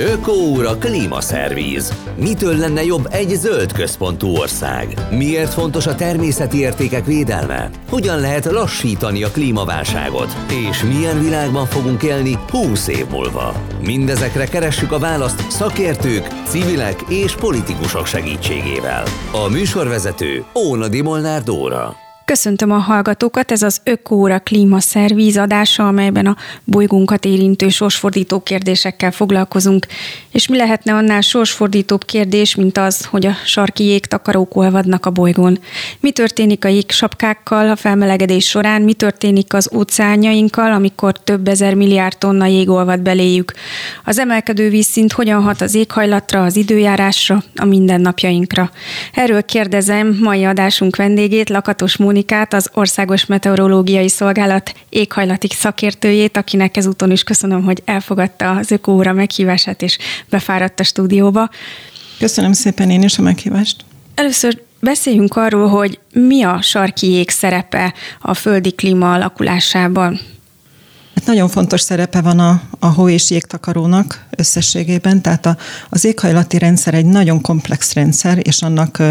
Ökóúra klímaszervíz. Mitől lenne jobb egy zöld központú ország? Miért fontos a természeti értékek védelme? Hogyan lehet lassítani a klímaválságot? És milyen világban fogunk élni 20 év múlva? Mindezekre keressük a választ szakértők, civilek és politikusok segítségével. A műsorvezető Óna Molnár Dóra. Köszöntöm a hallgatókat, ez az Ökóra klímaszervíz adása, amelyben a bolygónkat érintő sorsfordító kérdésekkel foglalkozunk. És mi lehetne annál sorsfordítóbb kérdés, mint az, hogy a sarki jégtakarók olvadnak a bolygón? Mi történik a jégsapkákkal a felmelegedés során? Mi történik az óceánjainkkal, amikor több ezer milliárd tonna jég olvad beléjük? Az emelkedő vízszint hogyan hat az éghajlatra, az időjárásra, a mindennapjainkra? Erről kérdezem mai adásunk vendégét, Lakatos Móni Mónikát, az Országos Meteorológiai Szolgálat éghajlati szakértőjét, akinek ezúton is köszönöm, hogy elfogadta az Ökóra meghívását és befáradt a stúdióba. Köszönöm szépen én is a meghívást. Először beszéljünk arról, hogy mi a sarki jég szerepe a földi klíma alakulásában. Hát nagyon fontos szerepe van a, a hó és jégtakarónak összességében, tehát a, az éghajlati rendszer egy nagyon komplex rendszer, és annak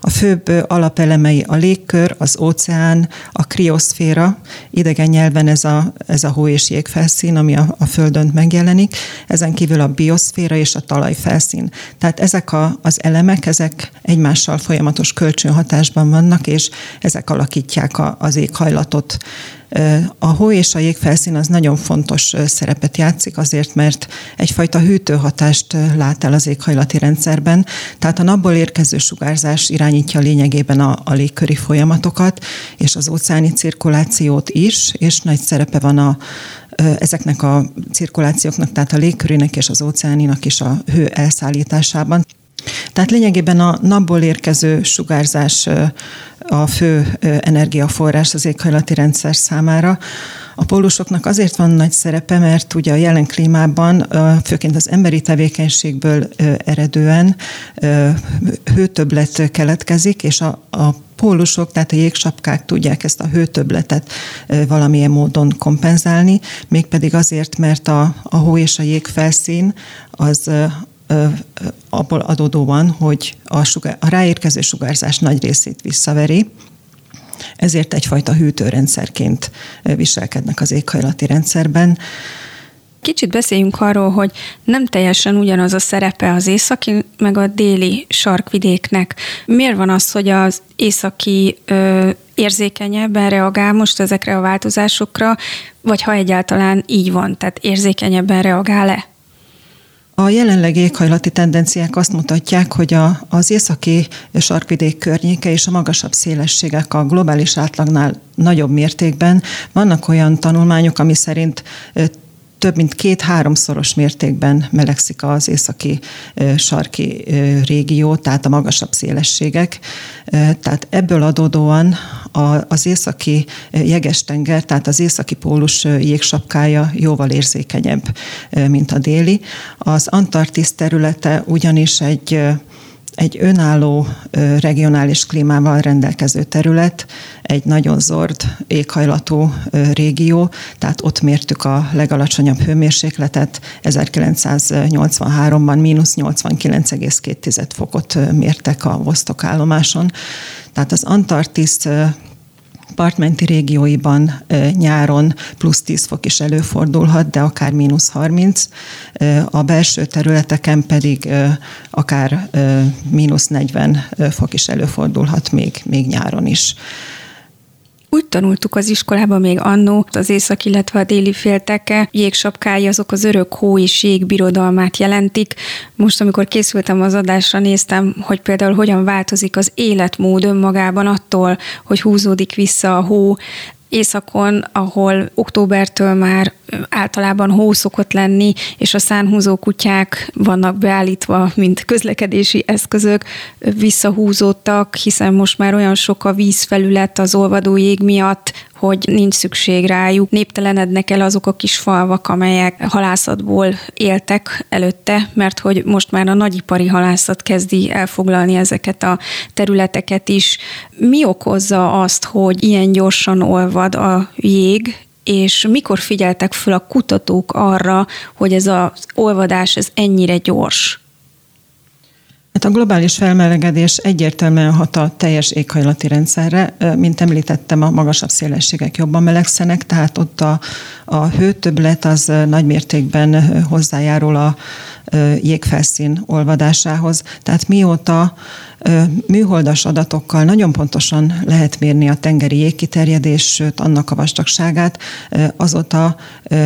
a főbb alapelemei a légkör, az óceán, a krioszféra, idegen nyelven ez a, ez a hó és jégfelszín, ami a, a Földön megjelenik, ezen kívül a bioszféra és a talajfelszín. Tehát ezek a, az elemek, ezek egymással folyamatos kölcsönhatásban vannak, és ezek alakítják a, az éghajlatot. A hó és a jégfelszín az nagyon fontos szerepet játszik azért, mert egyfajta hűtőhatást lát el az éghajlati rendszerben, tehát a napból érkező sugárzás irányítja lényegében a, a légköri folyamatokat, és az óceáni cirkulációt is, és nagy szerepe van a, ezeknek a cirkulációknak, tehát a légkörének és az óceáninak is a hő elszállításában. Tehát lényegében a napból érkező sugárzás a fő energiaforrás az éghajlati rendszer számára. A pólusoknak azért van nagy szerepe, mert ugye a jelen klímában, főként az emberi tevékenységből eredően hőtöbblet keletkezik, és a, a pólusok, tehát a jégsapkák tudják ezt a hőtöbletet valamilyen módon kompenzálni, mégpedig azért, mert a, a hó és a jég felszín az abból adódóan, hogy a, sugár, a ráérkező sugárzás nagy részét visszaveri, ezért egyfajta hűtőrendszerként viselkednek az éghajlati rendszerben. Kicsit beszéljünk arról, hogy nem teljesen ugyanaz a szerepe az északi, meg a déli sarkvidéknek. Miért van az, hogy az északi ö, érzékenyebben reagál most ezekre a változásokra, vagy ha egyáltalán így van, tehát érzékenyebben reagál-e? A jelenlegi éghajlati tendenciák azt mutatják, hogy a, az északi sarkvidék környéke és a magasabb szélességek a globális átlagnál nagyobb mértékben. Vannak olyan tanulmányok, ami szerint több mint két-háromszoros mértékben melegszik az északi sarki régió, tehát a magasabb szélességek. Tehát ebből adódóan az északi jegestenger, tehát az északi pólus jégsapkája jóval érzékenyebb, mint a déli. Az Antarktisz területe ugyanis egy egy önálló regionális klímával rendelkező terület, egy nagyon zord éghajlatú régió, tehát ott mértük a legalacsonyabb hőmérsékletet, 1983-ban mínusz 89,2 fokot mértek a Vostok állomáson. Tehát az Antarktisz partmenti régióiban nyáron plusz 10 fok is előfordulhat, de akár mínusz 30, a belső területeken pedig akár mínusz 40 fok is előfordulhat még, még nyáron is. Úgy tanultuk az iskolában még annó, az észak, illetve a déli félteke jégsapkái azok az örök hó és jégbirodalmát jelentik. Most, amikor készültem az adásra, néztem, hogy például hogyan változik az életmód önmagában attól, hogy húzódik vissza a hó, északon, ahol októbertől már általában hó szokott lenni, és a szánhúzó kutyák vannak beállítva, mint közlekedési eszközök, visszahúzódtak, hiszen most már olyan sok a vízfelület az olvadó jég miatt, hogy nincs szükség rájuk. Néptelenednek el azok a kis falvak, amelyek halászatból éltek előtte, mert hogy most már a nagyipari halászat kezdi elfoglalni ezeket a területeket is. Mi okozza azt, hogy ilyen gyorsan olvad a jég, és mikor figyeltek föl a kutatók arra, hogy ez az olvadás ez ennyire gyors? Hát a globális felmelegedés egyértelműen hat a teljes éghajlati rendszerre. Mint említettem, a magasabb szélességek jobban melegszenek, tehát ott a, a hőtöbblet az nagymértékben hozzájárul a jégfelszín olvadásához. Tehát mióta műholdas adatokkal nagyon pontosan lehet mérni a tengeri jégkiterjedés, sőt annak a vastagságát, azóta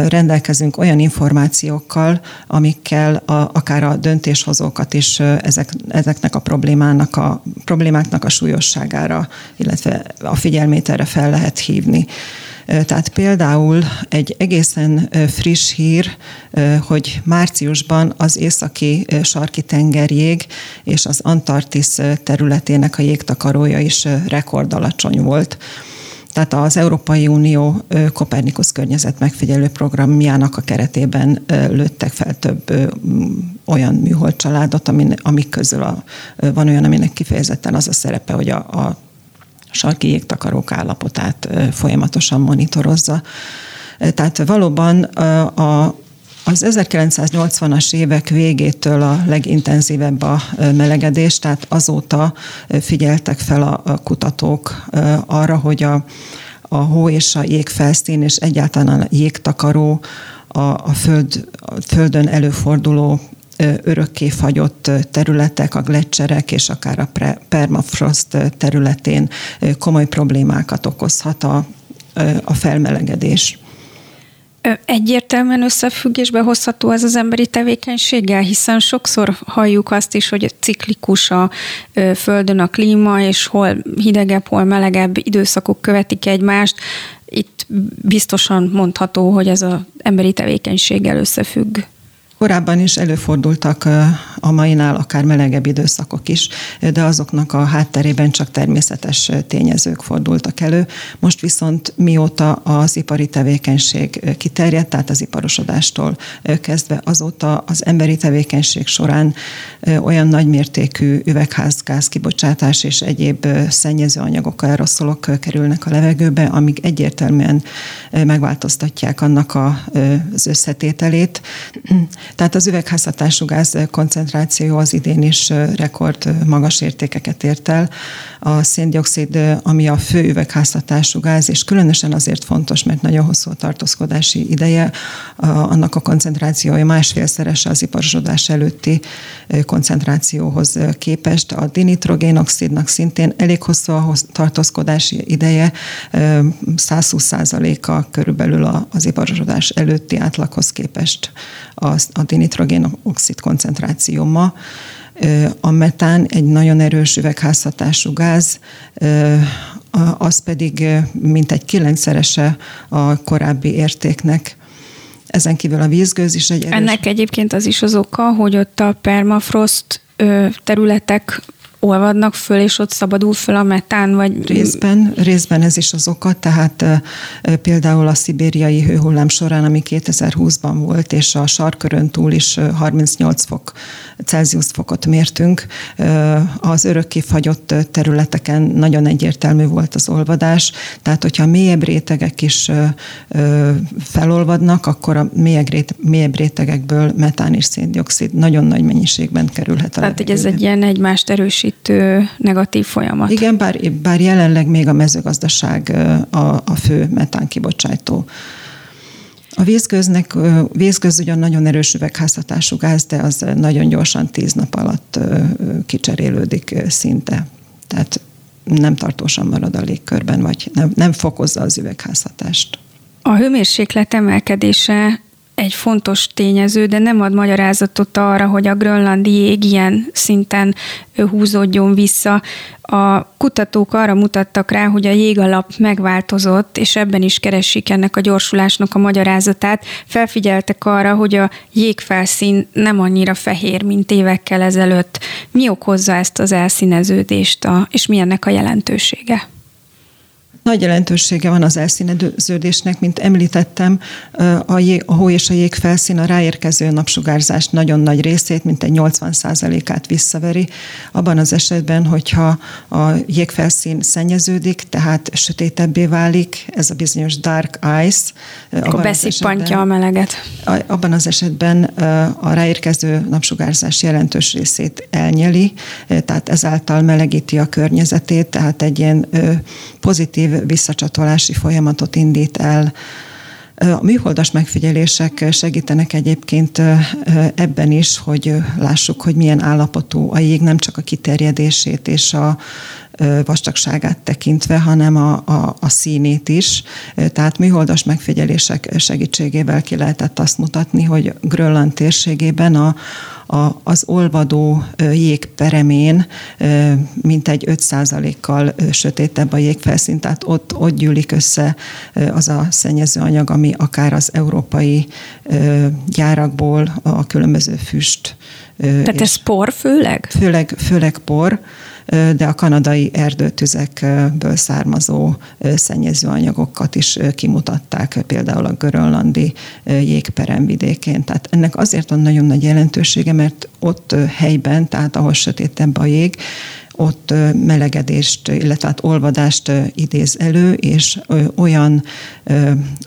rendelkezünk olyan információkkal, amikkel a, akár a döntéshozókat is ezek, ezeknek a problémának a problémáknak a súlyosságára, illetve a figyelmét erre fel lehet hívni. Tehát például egy egészen friss hír, hogy márciusban az északi sarki tengerjég és az Antarktisz területének a jégtakarója is rekordalacsony volt. Tehát az Európai Unió Kopernikus környezet megfigyelő programjának a keretében lőttek fel több olyan műhold családot, amik közül a, van olyan, aminek kifejezetten az a szerepe, hogy a, a sarki jégtakarók állapotát folyamatosan monitorozza. Tehát valóban a, az 1980-as évek végétől a legintenzívebb a melegedés, tehát azóta figyeltek fel a kutatók arra, hogy a, a hó és a jégfelszín és egyáltalán a jégtakaró a, a, föld, a földön előforduló örökké fagyott területek, a gletszerek és akár a permafrost területén komoly problémákat okozhat a, a felmelegedés. Egyértelműen összefüggésbe hozható ez az emberi tevékenységgel, hiszen sokszor halljuk azt is, hogy ciklikus a Földön a klíma, és hol hidegebb, hol melegebb időszakok követik egymást. Itt biztosan mondható, hogy ez az emberi tevékenységgel összefügg. Korábban is előfordultak a mainál akár melegebb időszakok is, de azoknak a hátterében csak természetes tényezők fordultak elő. Most viszont mióta az ipari tevékenység kiterjedt, tehát az iparosodástól kezdve azóta az emberi tevékenység során olyan nagymértékű üvegházgáz kibocsátás és egyéb szennyező anyagok, aeroszolok kerülnek a levegőbe, amik egyértelműen megváltoztatják annak az összetételét. Tehát az üvegházhatású gáz koncentráció az idén is rekord magas értékeket ért el. A széndiokszid, ami a fő üvegházhatású gáz, és különösen azért fontos, mert nagyon hosszú a tartózkodási ideje, annak a koncentrációja másfélszerese az iparosodás előtti koncentrációhoz képest. A dinitrogénoxidnak szintén elég hosszú a tartózkodási ideje, 120% a körülbelül az iparosodás előtti átlaghoz képest a, a dinitrogén-oxid koncentráció ma. A metán egy nagyon erős üvegházhatású gáz, az pedig mintegy kilencszerese a korábbi értéknek. Ezen kívül a vízgőz is egy erős... Ennek egyébként az is az oka, hogy ott a permafrost területek olvadnak föl, és ott szabadul föl a metán, vagy... Részben, részben ez is az oka, tehát például a szibériai hőhullám során, ami 2020-ban volt, és a sarkörön túl is 38 fok Celsius fokot mértünk, az örökké fagyott területeken nagyon egyértelmű volt az olvadás, tehát hogyha a mélyebb rétegek is felolvadnak, akkor a mélyebb rétegekből metán és széndiokszid nagyon nagy mennyiségben kerülhet a Tehát, hogy ez egy ilyen egymást erősít erősítő negatív folyamat. Igen, bár, bár jelenleg még a mezőgazdaság a, a fő metán kibocsátó. A vízgőznek, vízgőz ugyan nagyon erős üvegházhatású gáz, de az nagyon gyorsan tíz nap alatt kicserélődik szinte. Tehát nem tartósan marad a légkörben, vagy nem, nem fokozza az üvegházhatást. A hőmérséklet emelkedése egy fontos tényező, de nem ad magyarázatot arra, hogy a grönlandi jég ilyen szinten húzódjon vissza. A kutatók arra mutattak rá, hogy a jégalap megváltozott, és ebben is keresik ennek a gyorsulásnak a magyarázatát. Felfigyeltek arra, hogy a jégfelszín nem annyira fehér, mint évekkel ezelőtt. Mi okozza ezt az elszíneződést, és mi ennek a jelentősége? Nagy jelentősége van az elszíneződésnek, mint említettem, a, jég, a hó és a jég felszín a ráérkező napsugárzás nagyon nagy részét, mint egy 80%-át visszaveri. Abban az esetben, hogyha a jégfelszín szennyeződik, tehát sötétebbé válik, ez a bizonyos dark ice. Akkor beszippantja a meleget. Abban az esetben a ráérkező napsugárzás jelentős részét elnyeli, tehát ezáltal melegíti a környezetét, tehát egy ilyen pozitív visszacsatolási folyamatot indít el. A műholdas megfigyelések segítenek egyébként ebben is, hogy lássuk, hogy milyen állapotú a jég, nem csak a kiterjedését és a vastagságát tekintve, hanem a, a, a színét is. Tehát műholdas megfigyelések segítségével ki lehetett azt mutatni, hogy Grönland térségében a, a, az olvadó jégperemén mintegy 5%-kal sötétebb a jégfelszín, tehát ott, ott gyűlik össze az a szennyező anyag, ami akár az európai gyárakból a különböző füst. Tehát ez por főleg? Főleg, főleg por de a kanadai erdőtüzekből származó szennyezőanyagokat is kimutatták, például a görönlandi jégperem vidékén. Tehát ennek azért van nagyon nagy jelentősége, mert ott helyben, tehát ahol sötétebb a jég, ott melegedést, illetve hát olvadást idéz elő, és olyan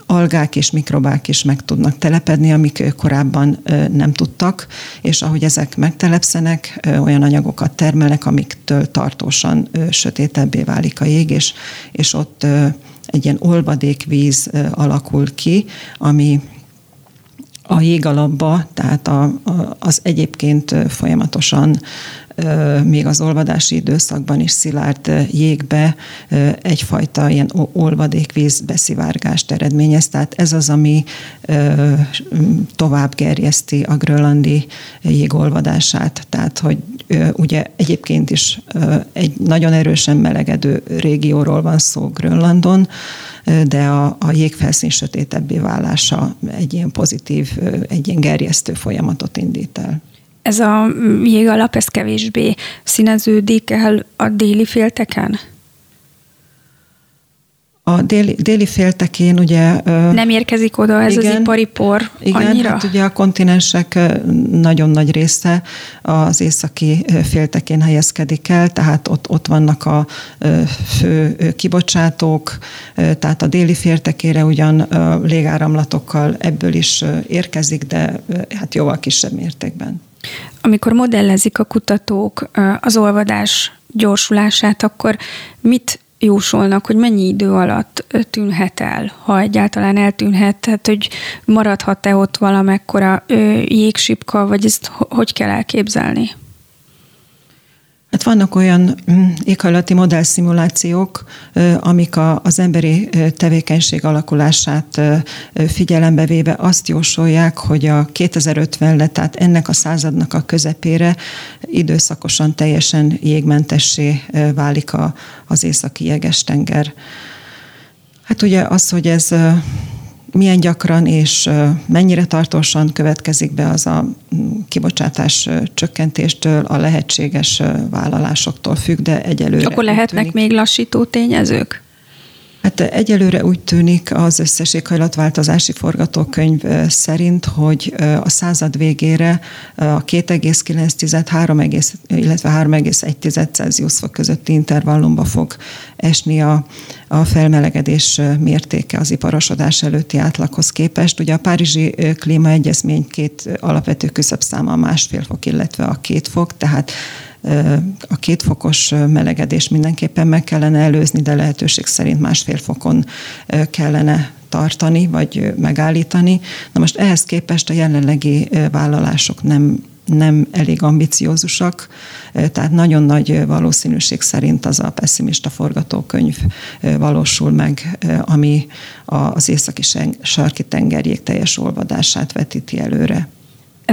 algák és mikrobák is meg tudnak telepedni, amik korábban nem tudtak, és ahogy ezek megtelepszenek, olyan anyagokat termelnek, amiktől tartósan sötétebbé válik a jég, és, és ott egy ilyen olvadékvíz alakul ki, ami a jégalapba, tehát a, a, az egyébként folyamatosan még az olvadási időszakban is szilárd jégbe egyfajta ilyen olvadékvíz beszivárgást eredményez. Tehát ez az, ami tovább gerjeszti a grönlandi jégolvadását. Tehát, hogy ugye egyébként is egy nagyon erősen melegedő régióról van szó Grönlandon, de a, a jégfelszín sötétebbé válása egy ilyen pozitív, egy ilyen gerjesztő folyamatot indít el ez a jégalap, ez kevésbé színeződik el a déli félteken? A déli, déli féltekén ugye... Nem érkezik oda ez igen, az ipari por igen, annyira? Hát ugye a kontinensek nagyon nagy része az északi féltekén helyezkedik el, tehát ott, ott vannak a fő kibocsátók, tehát a déli féltekére ugyan légáramlatokkal ebből is érkezik, de hát jóval kisebb mértékben. Amikor modellezik a kutatók az olvadás gyorsulását, akkor mit jósolnak, hogy mennyi idő alatt tűnhet el, ha egyáltalán eltűnhet, tehát hogy maradhat-e ott valamekkora jégsipka, vagy ezt hogy kell elképzelni? Hát vannak olyan mm, éghajlati modellszimulációk, amik a, az emberi tevékenység alakulását figyelembe véve azt jósolják, hogy a 2050-le, tehát ennek a századnak a közepére időszakosan teljesen jégmentessé válik a, az északi jeges-tenger. Hát ugye az, hogy ez milyen gyakran és mennyire tartósan következik be az a kibocsátás csökkentéstől, a lehetséges vállalásoktól függ, de egyelőre. Akkor lehetnek még lassító tényezők? Hát egyelőre úgy tűnik az összes éghajlatváltozási forgatókönyv szerint, hogy a század végére a 2,9, 3, illetve 3,1 Celsius fok közötti intervallumba fog esni a, a felmelegedés mértéke az iparosodás előtti átlaghoz képest. Ugye a Párizsi klímaegyezmény két alapvető küszöbszáma a másfél fok, illetve a két fok, tehát a kétfokos melegedés mindenképpen meg kellene előzni, de lehetőség szerint másfél fokon kellene tartani, vagy megállítani. Na most ehhez képest a jelenlegi vállalások nem nem elég ambiciózusak, tehát nagyon nagy valószínűség szerint az a pessimista forgatókönyv valósul meg, ami az északi sarki tengerjék teljes olvadását vetíti előre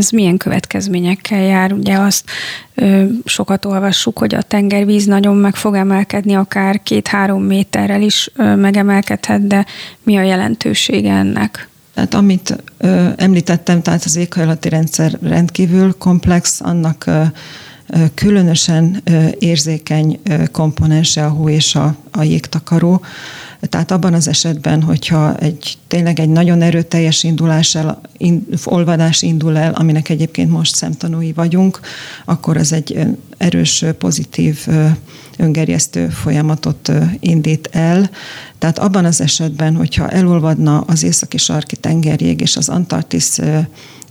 ez milyen következményekkel jár? Ugye azt ö, sokat olvassuk, hogy a tengervíz nagyon meg fog emelkedni, akár két-három méterrel is ö, megemelkedhet, de mi a jelentősége ennek? Tehát amit ö, említettem, tehát az éghajlati rendszer rendkívül komplex, annak ö, különösen érzékeny komponense a hó és a, a jégtakaró. Tehát abban az esetben, hogyha egy tényleg egy nagyon erőteljes indulás el, in, olvadás indul el, aminek egyébként most szemtanúi vagyunk, akkor ez egy erős, pozitív öngerjesztő folyamatot indít el. Tehát abban az esetben, hogyha elolvadna az északi sarki tengerjég és az Antarktisz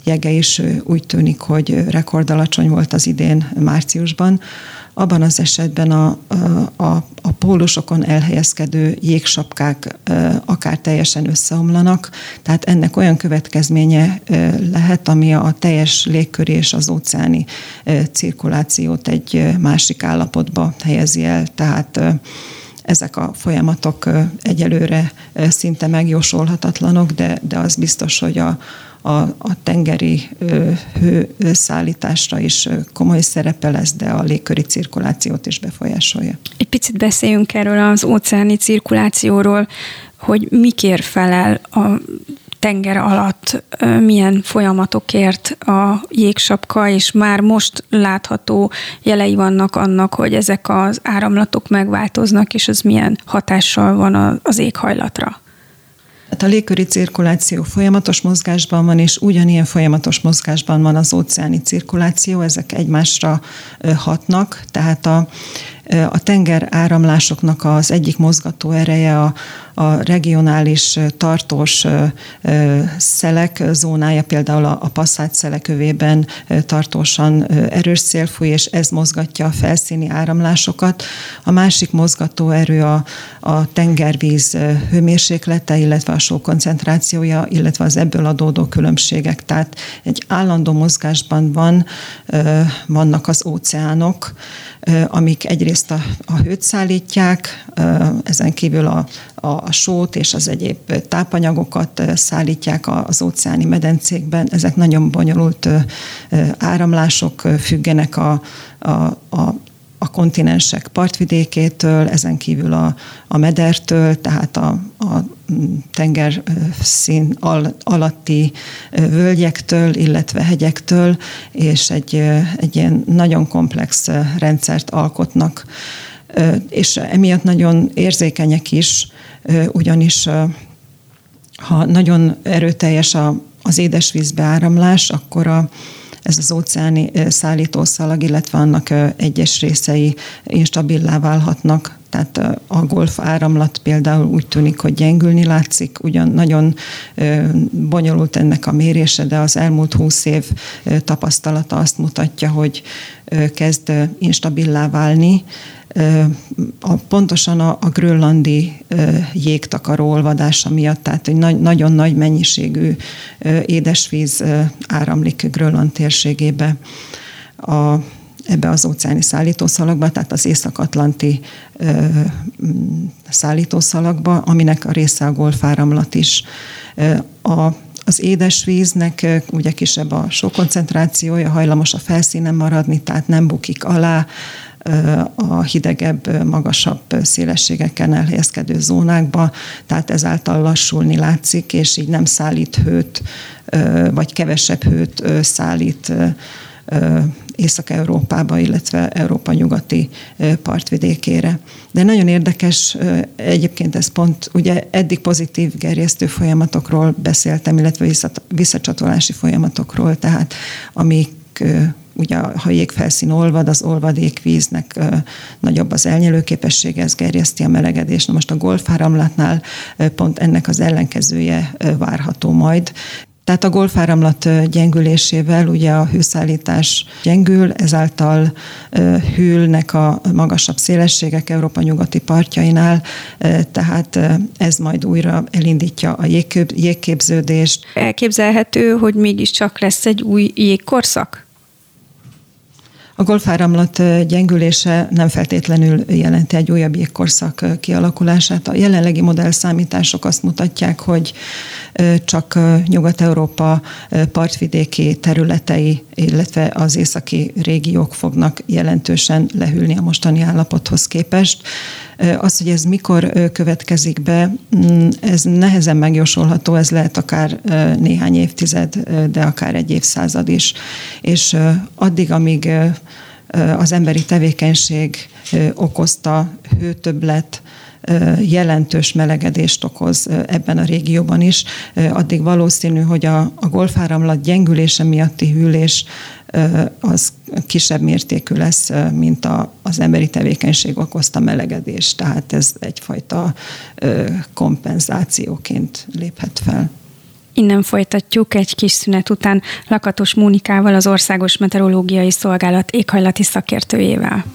jege is úgy tűnik, hogy rekordalacsony volt az idén márciusban, abban az esetben a, a, a pólusokon elhelyezkedő jégsapkák akár teljesen összeomlanak, tehát ennek olyan következménye lehet, ami a teljes légkör és az óceáni cirkulációt egy másik állapotba helyezi el, tehát ezek a folyamatok egyelőre szinte megjósolhatatlanok, de, de az biztos, hogy a, a, a tengeri hőszállításra is komoly szerepe lesz, de a légköri cirkulációt is befolyásolja. Egy picit beszéljünk erről az óceáni cirkulációról, hogy mikér felel a tenger alatt milyen folyamatokért a jégsapka, és már most látható jelei vannak annak, hogy ezek az áramlatok megváltoznak, és az milyen hatással van az éghajlatra. Hát a légköri cirkuláció folyamatos mozgásban van, és ugyanilyen folyamatos mozgásban van az óceáni cirkuláció, ezek egymásra hatnak, tehát a, a tenger áramlásoknak az egyik mozgató ereje a, a regionális tartós szelek zónája, például a, a passzát szelekövében tartósan erős szél fúj, és ez mozgatja a felszíni áramlásokat. A másik mozgató erő a, a tengervíz hőmérséklete, illetve a só koncentrációja, illetve az ebből adódó különbségek. Tehát egy állandó mozgásban van, vannak az óceánok, amik egyrészt a, a hőt szállítják, ezen kívül a, a, a sót és az egyéb tápanyagokat szállítják az óceáni medencékben. Ezek nagyon bonyolult áramlások függenek a, a, a, a kontinensek partvidékétől, ezen kívül a, a medertől, tehát a, a tenger szín al, alatti völgyektől, illetve hegyektől, és egy, egy ilyen nagyon komplex rendszert alkotnak. És emiatt nagyon érzékenyek is, ugyanis ha nagyon erőteljes a, az édesvíz beáramlás, akkor a, ez az óceáni szállítószalag, illetve annak egyes részei instabilá válhatnak, tehát a golf áramlat például úgy tűnik, hogy gyengülni látszik, ugyan nagyon bonyolult ennek a mérése, de az elmúlt húsz év tapasztalata azt mutatja, hogy kezd instabilá válni, a, pontosan a, a grönlandi jégtakaró olvadása miatt, tehát egy nagy, nagyon nagy mennyiségű édesvíz áramlik Grönland térségébe. A, ebbe az óceáni szállítószalagba, tehát az észak-atlanti ö, szállítószalagba, aminek a része a golfáramlat is. A, az édesvíznek ugye kisebb a sok koncentrációja, hajlamos a felszínen maradni, tehát nem bukik alá, a hidegebb, magasabb szélességeken elhelyezkedő zónákba, tehát ezáltal lassulni látszik, és így nem szállít hőt, vagy kevesebb hőt szállít Észak-Európába, illetve Európa nyugati partvidékére. De nagyon érdekes, egyébként ez pont, ugye eddig pozitív gerjesztő folyamatokról beszéltem, illetve visszacsatolási folyamatokról, tehát amik ugye ha jégfelszín olvad, az olvadékvíznek nagyobb az elnyelő képessége, ez gerjeszti a melegedést. Na most a golfáramlatnál pont ennek az ellenkezője várható majd. Tehát a golfáramlat gyengülésével ugye a hőszállítás gyengül, ezáltal hűlnek a magasabb szélességek Európa nyugati partjainál, tehát ez majd újra elindítja a jégképződést. Elképzelhető, hogy mégiscsak lesz egy új jégkorszak? A golfáramlat gyengülése nem feltétlenül jelenti egy újabb jégkorszak kialakulását. A jelenlegi modellszámítások azt mutatják, hogy csak Nyugat-Európa partvidéki területei, illetve az északi régiók fognak jelentősen lehűlni a mostani állapothoz képest. Az, hogy ez mikor következik be, mm, ez nehezen megjósolható, ez lehet akár néhány évtized, de akár egy évszázad is. És addig, amíg az emberi tevékenység okozta hőtöbblet, jelentős melegedést okoz ebben a régióban is, addig valószínű, hogy a, a golfáramlat gyengülése miatti hűlés az kisebb mértékű lesz, mint a, az emberi tevékenység okozta melegedés. Tehát ez egyfajta kompenzációként léphet fel. Innen folytatjuk egy kis szünet után Lakatos Mónikával, az Országos Meteorológiai Szolgálat éghajlati szakértőjével.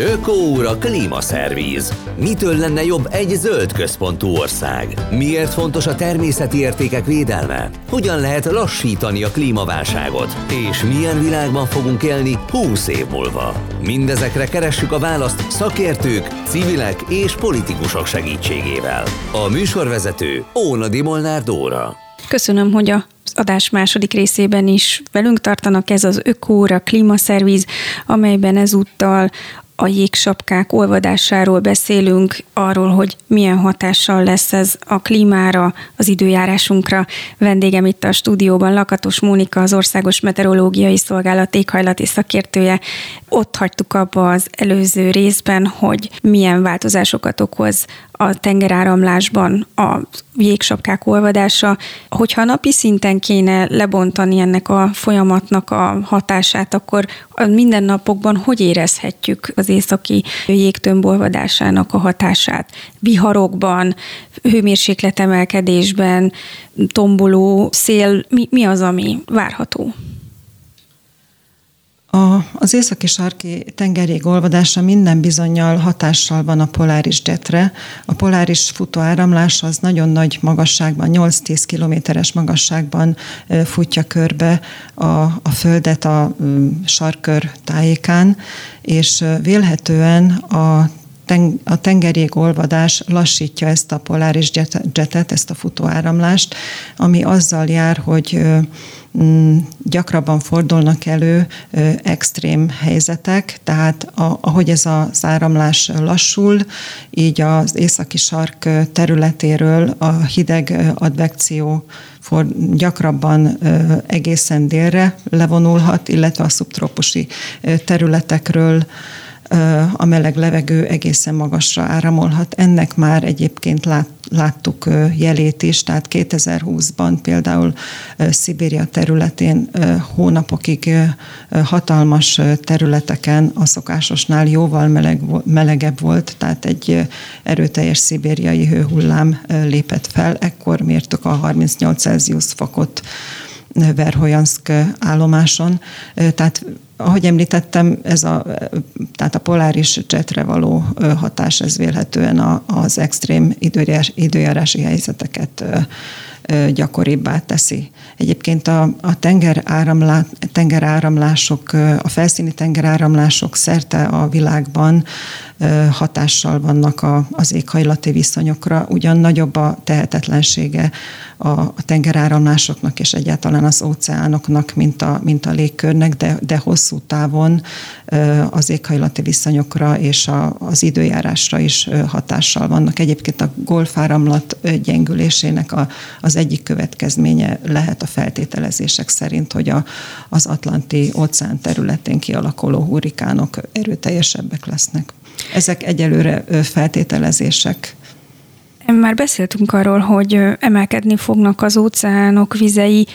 Ökóúra klímaszervíz. Mitől lenne jobb egy zöld központú ország? Miért fontos a természeti értékek védelme? Hogyan lehet lassítani a klímaválságot? És milyen világban fogunk élni 20 év múlva? Mindezekre keressük a választ szakértők, civilek és politikusok segítségével. A műsorvezető Óna Molnár Dóra. Köszönöm, hogy a adás második részében is velünk tartanak. Ez az Ökóra Klímaszervíz, amelyben ezúttal a jégsapkák olvadásáról beszélünk, arról, hogy milyen hatással lesz ez a klímára, az időjárásunkra. Vendégem itt a stúdióban Lakatos Mónika, az Országos Meteorológiai Szolgálat éghajlati szakértője. Ott hagytuk abba az előző részben, hogy milyen változásokat okoz a tengeráramlásban a jégsapkák olvadása. Hogyha napi szinten kéne lebontani ennek a folyamatnak a hatását, akkor a mindennapokban hogy érezhetjük az északi jégtömb olvadásának a hatását? Viharokban, hőmérsékletemelkedésben, tomboló szél, mi, mi az, ami várható? A, az északi sarki tengerjég olvadása minden bizonyal hatással van a poláris jetre. A poláris futóáramlás az nagyon nagy magasságban, 8-10 kilométeres magasságban futja körbe a, a Földet a sarkör tájékán, és vélhetően a a tengerjég olvadás lassítja ezt a poláris jetet, ezt a futóáramlást, ami azzal jár, hogy Mm, gyakrabban fordulnak elő extrém helyzetek, tehát ahogy ez az áramlás lassul, így az északi sark területéről a hideg advekció gyakrabban egészen délre levonulhat, illetve a szubtrópusi területekről a meleg levegő egészen magasra áramolhat. Ennek már egyébként lát, láttuk jelét is, tehát 2020-ban például Szibéria területén hónapokig hatalmas területeken a szokásosnál jóval meleg, melegebb volt, tehát egy erőteljes szibériai hőhullám lépett fel. Ekkor mértük a 38 Celsius fokot Verhojansk állomáson. Tehát ahogy említettem, ez a, tehát a poláris jetre való hatás, ez vélhetően az extrém időjárás, időjárási helyzeteket gyakoribbá teszi. Egyébként a, a tengeráramlá, tengeráramlások, a felszíni tengeráramlások szerte a világban hatással vannak a, az éghajlati viszonyokra, ugyan nagyobb a tehetetlensége a, a tengeráramlásoknak és egyáltalán az óceánoknak, mint a, mint a légkörnek, de, de hosszú távon az éghajlati viszonyokra és a, az időjárásra is hatással vannak. Egyébként a golfáramlat gyengülésének a, az egyik következménye lehet a feltételezések szerint, hogy a, az Atlanti óceán területén kialakuló hurrikánok erőteljesebbek lesznek. Ezek egyelőre feltételezések. Már beszéltünk arról, hogy emelkedni fognak az óceánok vizei.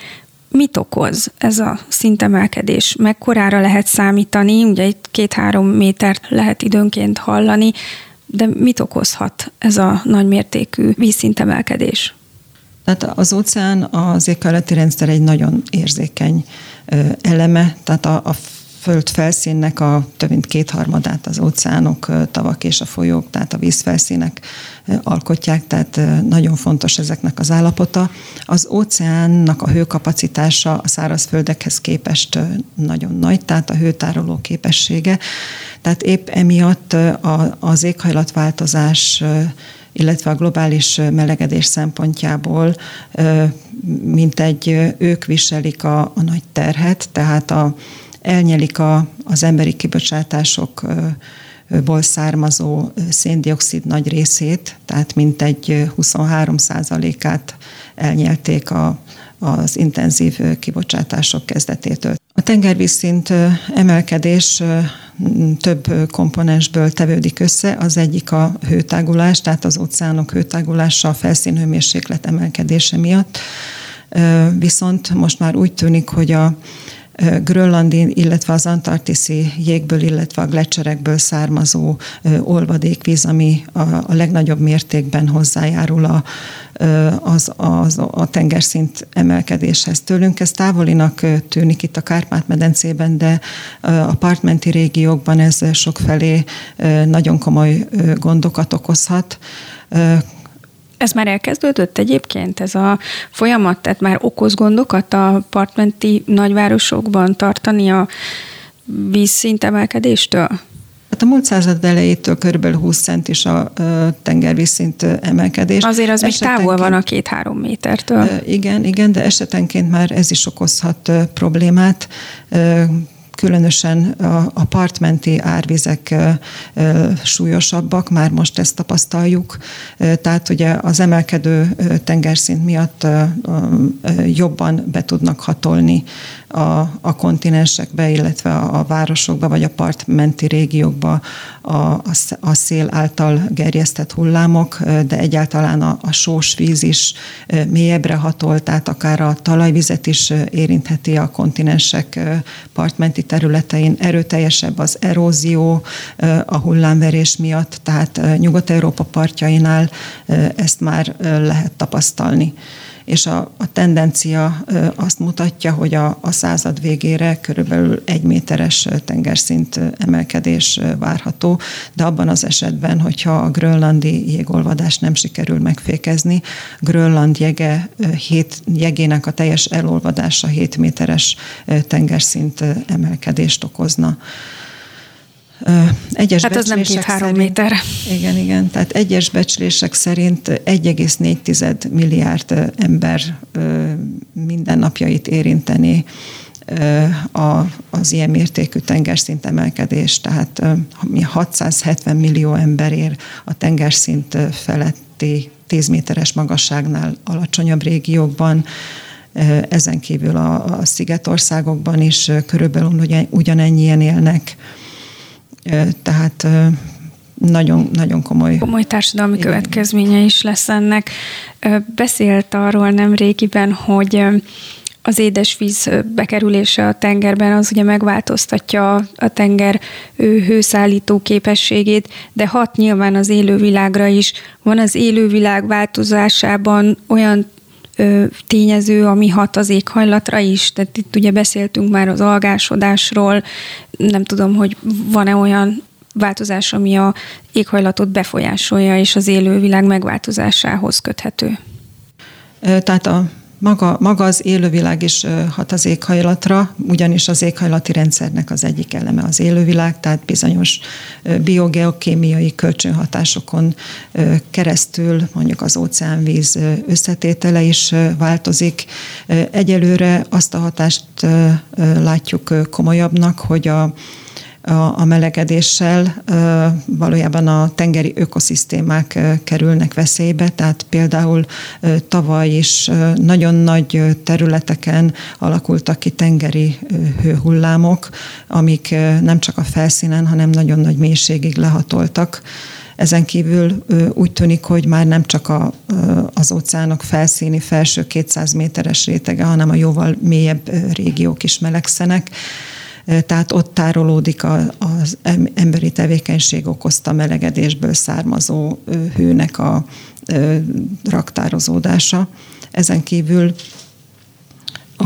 Mit okoz ez a szintemelkedés? Mekkorára lehet számítani? Ugye itt két-három métert lehet időnként hallani, de mit okozhat ez a nagymértékű vízszintemelkedés? Tehát az óceán az éghajlati rendszer egy nagyon érzékeny eleme, tehát a, a föld felszínnek a több mint kétharmadát az óceánok, tavak és a folyók, tehát a vízfelszínek alkotják, tehát nagyon fontos ezeknek az állapota. Az óceánnak a hőkapacitása a szárazföldekhez képest nagyon nagy, tehát a hőtároló képessége. Tehát épp emiatt az éghajlatváltozás illetve a globális melegedés szempontjából mint egy ők viselik a, a nagy terhet, tehát a, elnyelik a, az emberi kibocsátásokból származó széndiokszid nagy részét, tehát mintegy 23% át elnyelték a, az intenzív kibocsátások kezdetétől. A tengervízszint emelkedés több komponensből tevődik össze. Az egyik a hőtágulás, tehát az óceánok hőtágulása a felszínhőmérséklet emelkedése miatt. Viszont most már úgy tűnik, hogy a grönlandi, illetve az antarktiszi jégből, illetve a glecserekből származó olvadékvíz, ami a, a legnagyobb mértékben hozzájárul a, az, az, a tengerszint emelkedéshez. Tőlünk ez távolinak tűnik itt a Kárpát-medencében, de a partmenti régiókban ez sokfelé nagyon komoly gondokat okozhat. Ez már elkezdődött egyébként, ez a folyamat, tehát már okoz gondokat a partmenti nagyvárosokban tartani a vízszint emelkedéstől? Hát a múlt század elejétől kb. 20 cent is a tengervízszint emelkedés. Azért az még távol van a két-három métertől. Igen, igen, de esetenként már ez is okozhat problémát különösen a, partmenti árvizek súlyosabbak, már most ezt tapasztaljuk. Tehát ugye az emelkedő tengerszint miatt jobban be tudnak hatolni a, a kontinensekbe, illetve a, a városokba, vagy a partmenti régiókba a, a, a szél által gerjesztett hullámok, de egyáltalán a, a sós víz is mélyebbre hatol, tehát akár a talajvizet is érintheti a kontinensek partmenti területein. Erőteljesebb az erózió a hullámverés miatt, tehát Nyugat-Európa partjainál ezt már lehet tapasztalni és a, a tendencia azt mutatja, hogy a, a század végére körülbelül egy méteres tengerszint emelkedés várható, de abban az esetben, hogyha a grönlandi jégolvadást nem sikerül megfékezni, Grönland jege, hét, jegének a teljes elolvadása 7 méteres tengerszint emelkedést okozna. Egyes hát az nem két-három méter. Igen, igen. Tehát egyes becslések szerint 1,4 milliárd ember mindennapjait érinteni a, az ilyen mértékű tengerszint emelkedés, tehát 670 millió ember ér a tengerszint feletti 10 méteres magasságnál alacsonyabb régiókban, ezen kívül a, a szigetországokban is körülbelül ugyan, ugyanennyien élnek tehát nagyon, nagyon komoly. Komoly társadalmi igen. következménye is lesz ennek. Beszélt arról nem régiben, hogy az édesvíz bekerülése a tengerben az ugye megváltoztatja a tenger hőszállító képességét, de hat nyilván az élővilágra is. Van az élővilág változásában olyan tényező, ami hat az éghajlatra is. Tehát itt ugye beszéltünk már az algásodásról, nem tudom, hogy van-e olyan változás, ami a éghajlatot befolyásolja, és az élővilág megváltozásához köthető. Tehát a maga, maga az élővilág is hat az éghajlatra, ugyanis az éghajlati rendszernek az egyik eleme az élővilág, tehát bizonyos biogeokémiai kölcsönhatásokon keresztül mondjuk az óceánvíz összetétele is változik. Egyelőre azt a hatást látjuk komolyabbnak, hogy a a, melegedéssel valójában a tengeri ökoszisztémák kerülnek veszélybe, tehát például tavaly is nagyon nagy területeken alakultak ki tengeri hőhullámok, amik nem csak a felszínen, hanem nagyon nagy mélységig lehatoltak. Ezen kívül úgy tűnik, hogy már nem csak a, az óceánok felszíni felső 200 méteres rétege, hanem a jóval mélyebb régiók is melegszenek tehát ott tárolódik az emberi tevékenység okozta melegedésből származó hőnek a raktározódása. Ezen kívül a,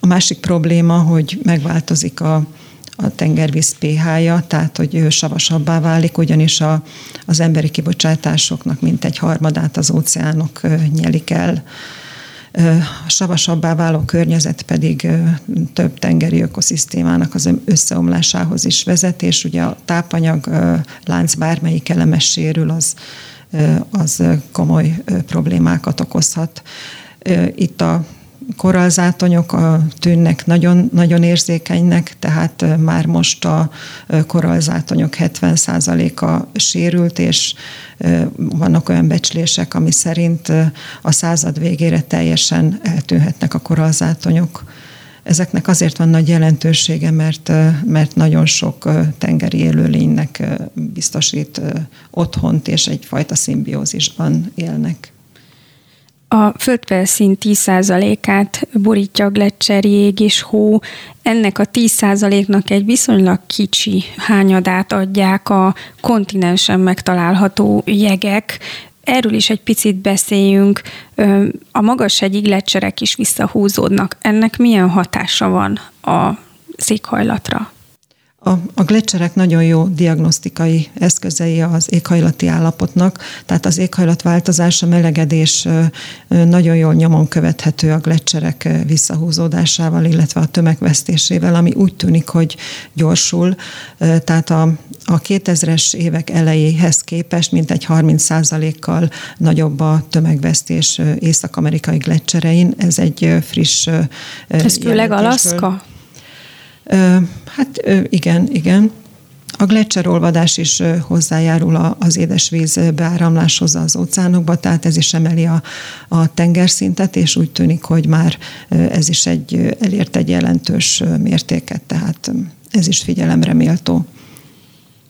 a másik probléma, hogy megváltozik a, a tengervíz pH-ja, tehát hogy savasabbá válik, ugyanis a, az emberi kibocsátásoknak mintegy harmadát az óceánok nyelik el savasabbá váló környezet pedig több tengeri ökoszisztémának az összeomlásához is vezet, és ugye a tápanyag lánc bármelyik elemes sérül, az, az komoly problémákat okozhat. Itt a korallzátonyok tűnnek nagyon, nagyon érzékenynek, tehát már most a korallzátonyok 70%-a sérült, és vannak olyan becslések, ami szerint a század végére teljesen eltűnhetnek a korallzátonyok Ezeknek azért van nagy jelentősége, mert, mert nagyon sok tengeri élőlénynek biztosít otthont, és egyfajta szimbiózisban élnek. A földfelszín 10%-át borítja a gletszer, jég és hó. Ennek a 10%-nak egy viszonylag kicsi hányadát adják a kontinensen megtalálható jegek. Erről is egy picit beszéljünk. A magashegyi gletszerek is visszahúzódnak. Ennek milyen hatása van a székhajlatra? A, a gletszerek nagyon jó diagnosztikai eszközei az éghajlati állapotnak, tehát az éghajlatváltozás, a melegedés nagyon jól nyomon követhető a gletszerek visszahúzódásával, illetve a tömegvesztésével, ami úgy tűnik, hogy gyorsul. Tehát a, a 2000-es évek elejéhez képest mintegy 30%-kal nagyobb a tömegvesztés észak-amerikai gletszerein. Ez egy friss Ez főleg Alaszka? Hát igen, igen. A gletszerolvadás is hozzájárul az édesvíz beáramláshoz az óceánokba, tehát ez is emeli a, a tengerszintet, és úgy tűnik, hogy már ez is egy, elért egy jelentős mértéket, tehát ez is figyelemre méltó.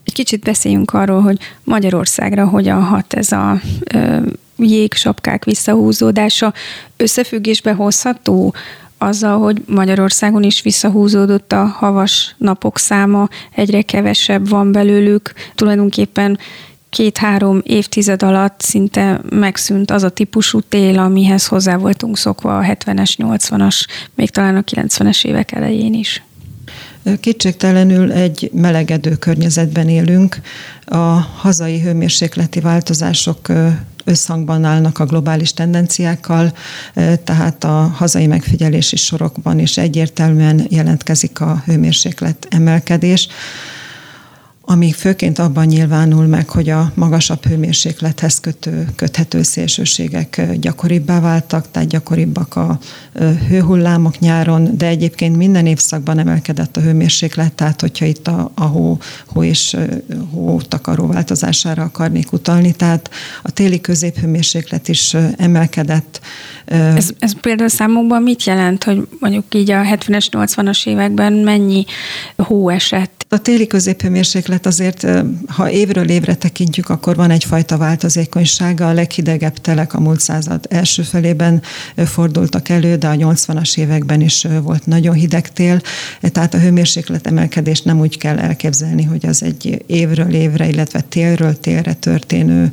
Egy kicsit beszéljünk arról, hogy Magyarországra hogyan hat ez a jégsapkák visszahúzódása. Összefüggésbe hozható azzal, hogy Magyarországon is visszahúzódott a havas napok száma, egyre kevesebb van belőlük, tulajdonképpen két-három évtized alatt szinte megszűnt az a típusú tél, amihez hozzá voltunk szokva a 70-es, 80-as, még talán a 90-es évek elején is. Kétségtelenül egy melegedő környezetben élünk. A hazai hőmérsékleti változások összhangban állnak a globális tendenciákkal, tehát a hazai megfigyelési sorokban is egyértelműen jelentkezik a hőmérséklet emelkedés ami főként abban nyilvánul meg, hogy a magasabb hőmérséklethez kötő, köthető szélsőségek gyakoribbá váltak, tehát gyakoribbak a hőhullámok nyáron, de egyébként minden évszakban emelkedett a hőmérséklet, tehát hogyha itt a, a hó, hó és hó takaró változására akarnék utalni, tehát a téli középhőmérséklet is emelkedett. Ez, ez például számokban mit jelent, hogy mondjuk így a 70-es, 80-as években mennyi hó esett? A téli középhőmérséklet azért, ha évről évre tekintjük, akkor van egyfajta változékonysága. A leghidegebb telek a múlt század első felében fordultak elő, de a 80-as években is volt nagyon hideg tél. Tehát a hőmérséklet emelkedést nem úgy kell elképzelni, hogy az egy évről évre, illetve télről télre történő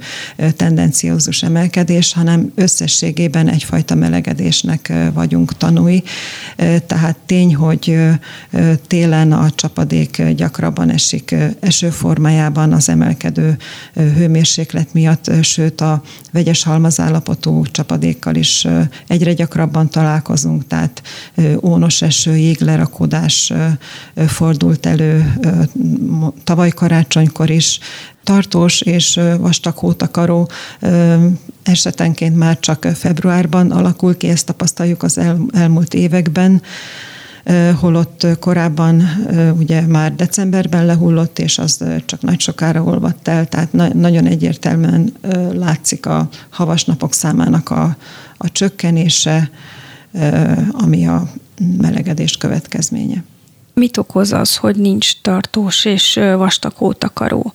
tendenciózus emelkedés, hanem összességében egyfajta melegedésnek vagyunk tanúi. Tehát tény, hogy télen a csapadék gyakorlatilag gyakrabban esik eső formájában az emelkedő hőmérséklet miatt, sőt a vegyes halmazállapotú csapadékkal is egyre gyakrabban találkozunk, tehát ónos eső, jéglerakodás fordult elő tavaly karácsonykor is, tartós és vastag hótakaró esetenként már csak februárban alakul ki, ezt tapasztaljuk az el, elmúlt években holott korábban ugye már decemberben lehullott, és az csak nagy sokára olvadt el, tehát nagyon egyértelműen látszik a havas napok számának a, a csökkenése, ami a melegedés következménye. Mit okoz az, hogy nincs tartós és vastag hótakaró?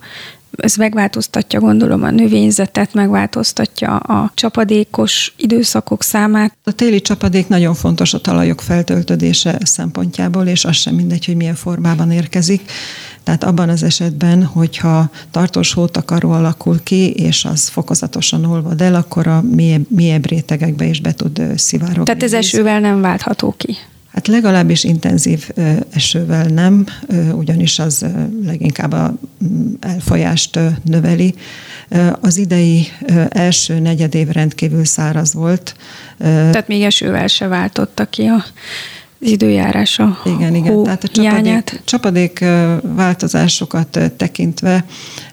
Ez megváltoztatja, gondolom, a növényzetet, megváltoztatja a csapadékos időszakok számát. A téli csapadék nagyon fontos a talajok feltöltödése szempontjából, és az sem mindegy, hogy milyen formában érkezik. Tehát abban az esetben, hogyha tartós hótakaró alakul ki, és az fokozatosan olvad el, akkor a mélyebb, mélyebb rétegekbe is be tud szivárogni. Tehát ez esővel nem váltható ki? Hát legalábbis intenzív esővel nem, ugyanis az leginkább a mm, elfolyást növeli. Az idei első negyedév rendkívül száraz volt. Tehát még esővel se váltotta ki a az időjárása. Igen, igen. Tehát a csapadék, csapadék változásokat tekintve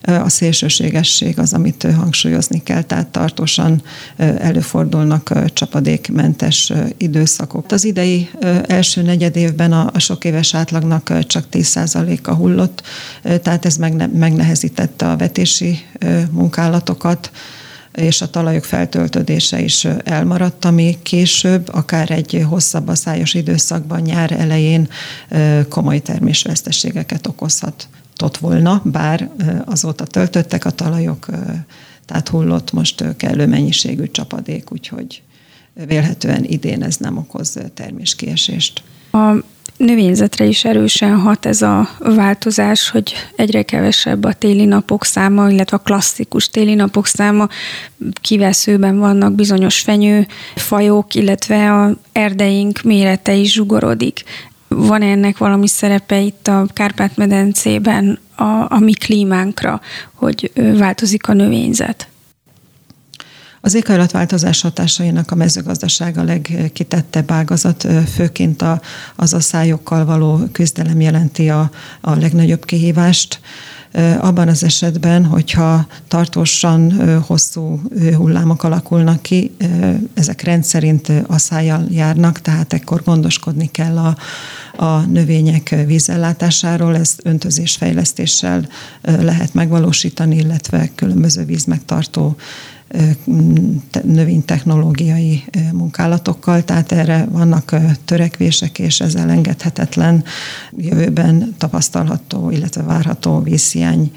a szélsőségesség az, amit hangsúlyozni kell, tehát tartósan előfordulnak csapadékmentes időszakok. Az idei első negyed évben a, sok éves átlagnak csak 10%-a hullott, tehát ez megne, megnehezítette a vetési munkálatokat, és a talajok feltöltödése is elmaradt, ami később, akár egy hosszabb a szájos időszakban, nyár elején komoly termésveszteségeket okozhatott volna, bár azóta töltöttek a talajok, tehát hullott most kellő mennyiségű csapadék, úgyhogy vélhetően idén ez nem okoz terméskiesést. A növényzetre is erősen hat ez a változás, hogy egyre kevesebb a téli napok száma, illetve a klasszikus téli napok száma. Kiveszőben vannak bizonyos fenyőfajok, illetve a erdeink mérete is zsugorodik. Van ennek valami szerepe itt a Kárpát-medencében a, a mi klímánkra, hogy változik a növényzet? Az éghajlatváltozás hatásainak a mezőgazdaság a legkitettebb ágazat, főként a, az a szályokkal való küzdelem jelenti a, a legnagyobb kihívást. Abban az esetben, hogyha tartósan hosszú hullámok alakulnak ki, ezek rendszerint asszájjal járnak, tehát ekkor gondoskodni kell a, a növények vízellátásáról, ezt öntözésfejlesztéssel lehet megvalósítani, illetve különböző vízmegtartó növénytechnológiai munkálatokkal, tehát erre vannak törekvések, és ez elengedhetetlen jövőben tapasztalható, illetve várható vízhiány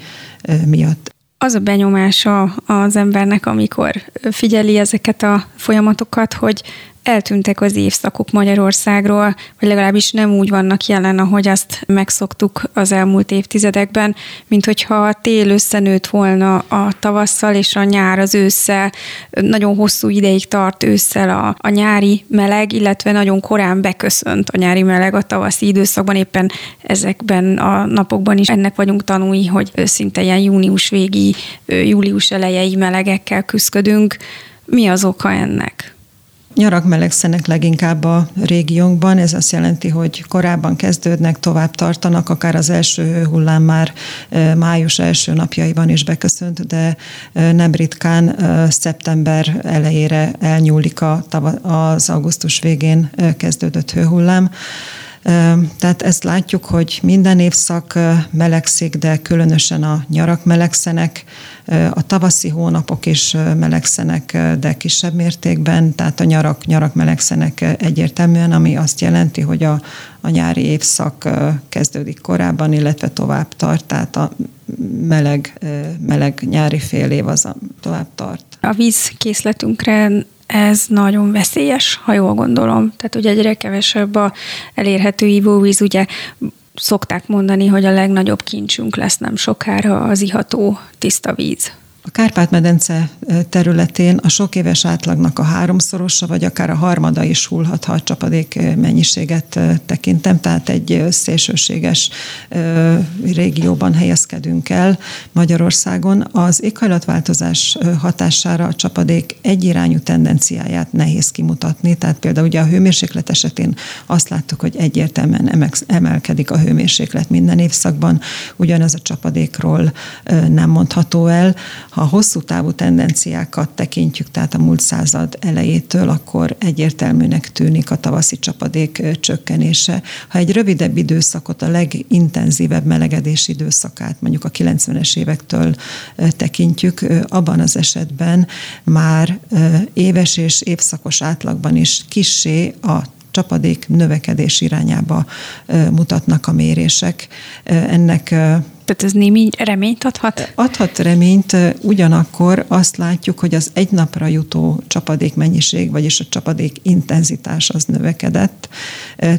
miatt. Az a benyomása az embernek, amikor figyeli ezeket a folyamatokat, hogy eltűntek az évszakok Magyarországról, vagy legalábbis nem úgy vannak jelen, ahogy azt megszoktuk az elmúlt évtizedekben, mint hogyha a tél összenőtt volna a tavasszal, és a nyár az ősszel, nagyon hosszú ideig tart ősszel a, a nyári meleg, illetve nagyon korán beköszönt a nyári meleg a tavaszi időszakban, éppen ezekben a napokban is ennek vagyunk tanúi, hogy szinte ilyen június végi, július elejei melegekkel küzdködünk. Mi az oka ennek? Nyarak melegszenek leginkább a régiónkban, ez azt jelenti, hogy korábban kezdődnek, tovább tartanak, akár az első hullám már május első napjaiban is beköszönt, de nem ritkán szeptember elejére elnyúlik az augusztus végén kezdődött hőhullám. Tehát ezt látjuk, hogy minden évszak melegszik, de különösen a nyarak melegszenek, a tavaszi hónapok is melegszenek, de kisebb mértékben, tehát a nyarak, nyarak melegszenek egyértelműen, ami azt jelenti, hogy a, a nyári évszak kezdődik korábban, illetve tovább tart, tehát a meleg, meleg nyári fél év az a tovább tart. A vízkészletünkre ez nagyon veszélyes, ha jól gondolom. Tehát ugye egyre kevesebb a elérhető ivóvíz, ugye szokták mondani, hogy a legnagyobb kincsünk lesz nem sokára az iható tiszta víz. A Kárpát-medence területén a sok éves átlagnak a háromszorosa, vagy akár a harmada is hullhat, ha a csapadék mennyiséget tekintem, tehát egy szélsőséges régióban helyezkedünk el Magyarországon. Az éghajlatváltozás hatására a csapadék egyirányú tendenciáját nehéz kimutatni, tehát például ugye a hőmérséklet esetén azt láttuk, hogy egyértelműen emelkedik a hőmérséklet minden évszakban, ugyanez a csapadékról nem mondható el. Ha hosszú távú tendenciákat tekintjük, tehát a múlt század elejétől, akkor egyértelműnek tűnik a tavaszi csapadék csökkenése. Ha egy rövidebb időszakot, a legintenzívebb melegedési időszakát, mondjuk a 90-es évektől tekintjük, abban az esetben már éves és évszakos átlagban is kissé a csapadék növekedés irányába mutatnak a mérések. Ennek tehát ez némi reményt adhat? Adhat reményt, ugyanakkor azt látjuk, hogy az egy napra jutó csapadék mennyiség, vagyis a csapadék intenzitás az növekedett,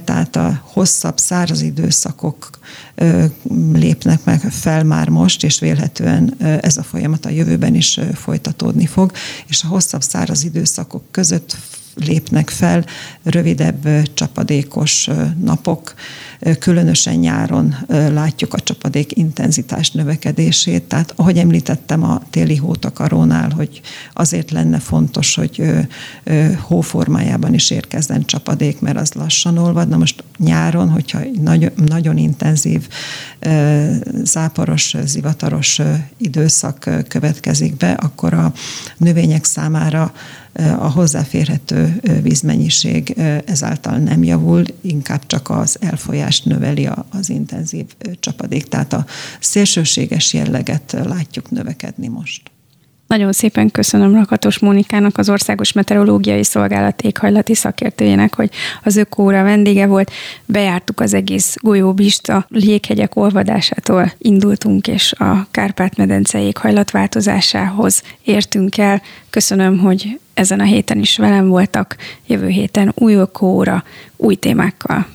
tehát a hosszabb száraz időszakok lépnek meg fel már most, és vélhetően ez a folyamat a jövőben is folytatódni fog, és a hosszabb száraz időszakok között lépnek fel rövidebb csapadékos napok. Különösen nyáron látjuk a csapadék intenzitás növekedését. Tehát, ahogy említettem a téli hótakarónál, hogy azért lenne fontos, hogy hóformájában is érkezzen csapadék, mert az lassan olvad. Na most nyáron, hogyha nagyon, nagyon intenzív záporos, zivataros időszak következik be, akkor a növények számára a hozzáférhető vízmennyiség ezáltal nem javul, inkább csak az elfolyást növeli az intenzív csapadék. Tehát a szélsőséges jelleget látjuk növekedni most. Nagyon szépen köszönöm Lakatos Mónikának, az Országos Meteorológiai Szolgálat éghajlati szakértőjének, hogy az ökóra vendége volt. Bejártuk az egész golyóbist, a jéghegyek olvadásától indultunk, és a Kárpát-medence éghajlatváltozásához értünk el. Köszönöm, hogy ezen a héten is velem voltak, jövő héten új ökóra, új témákkal.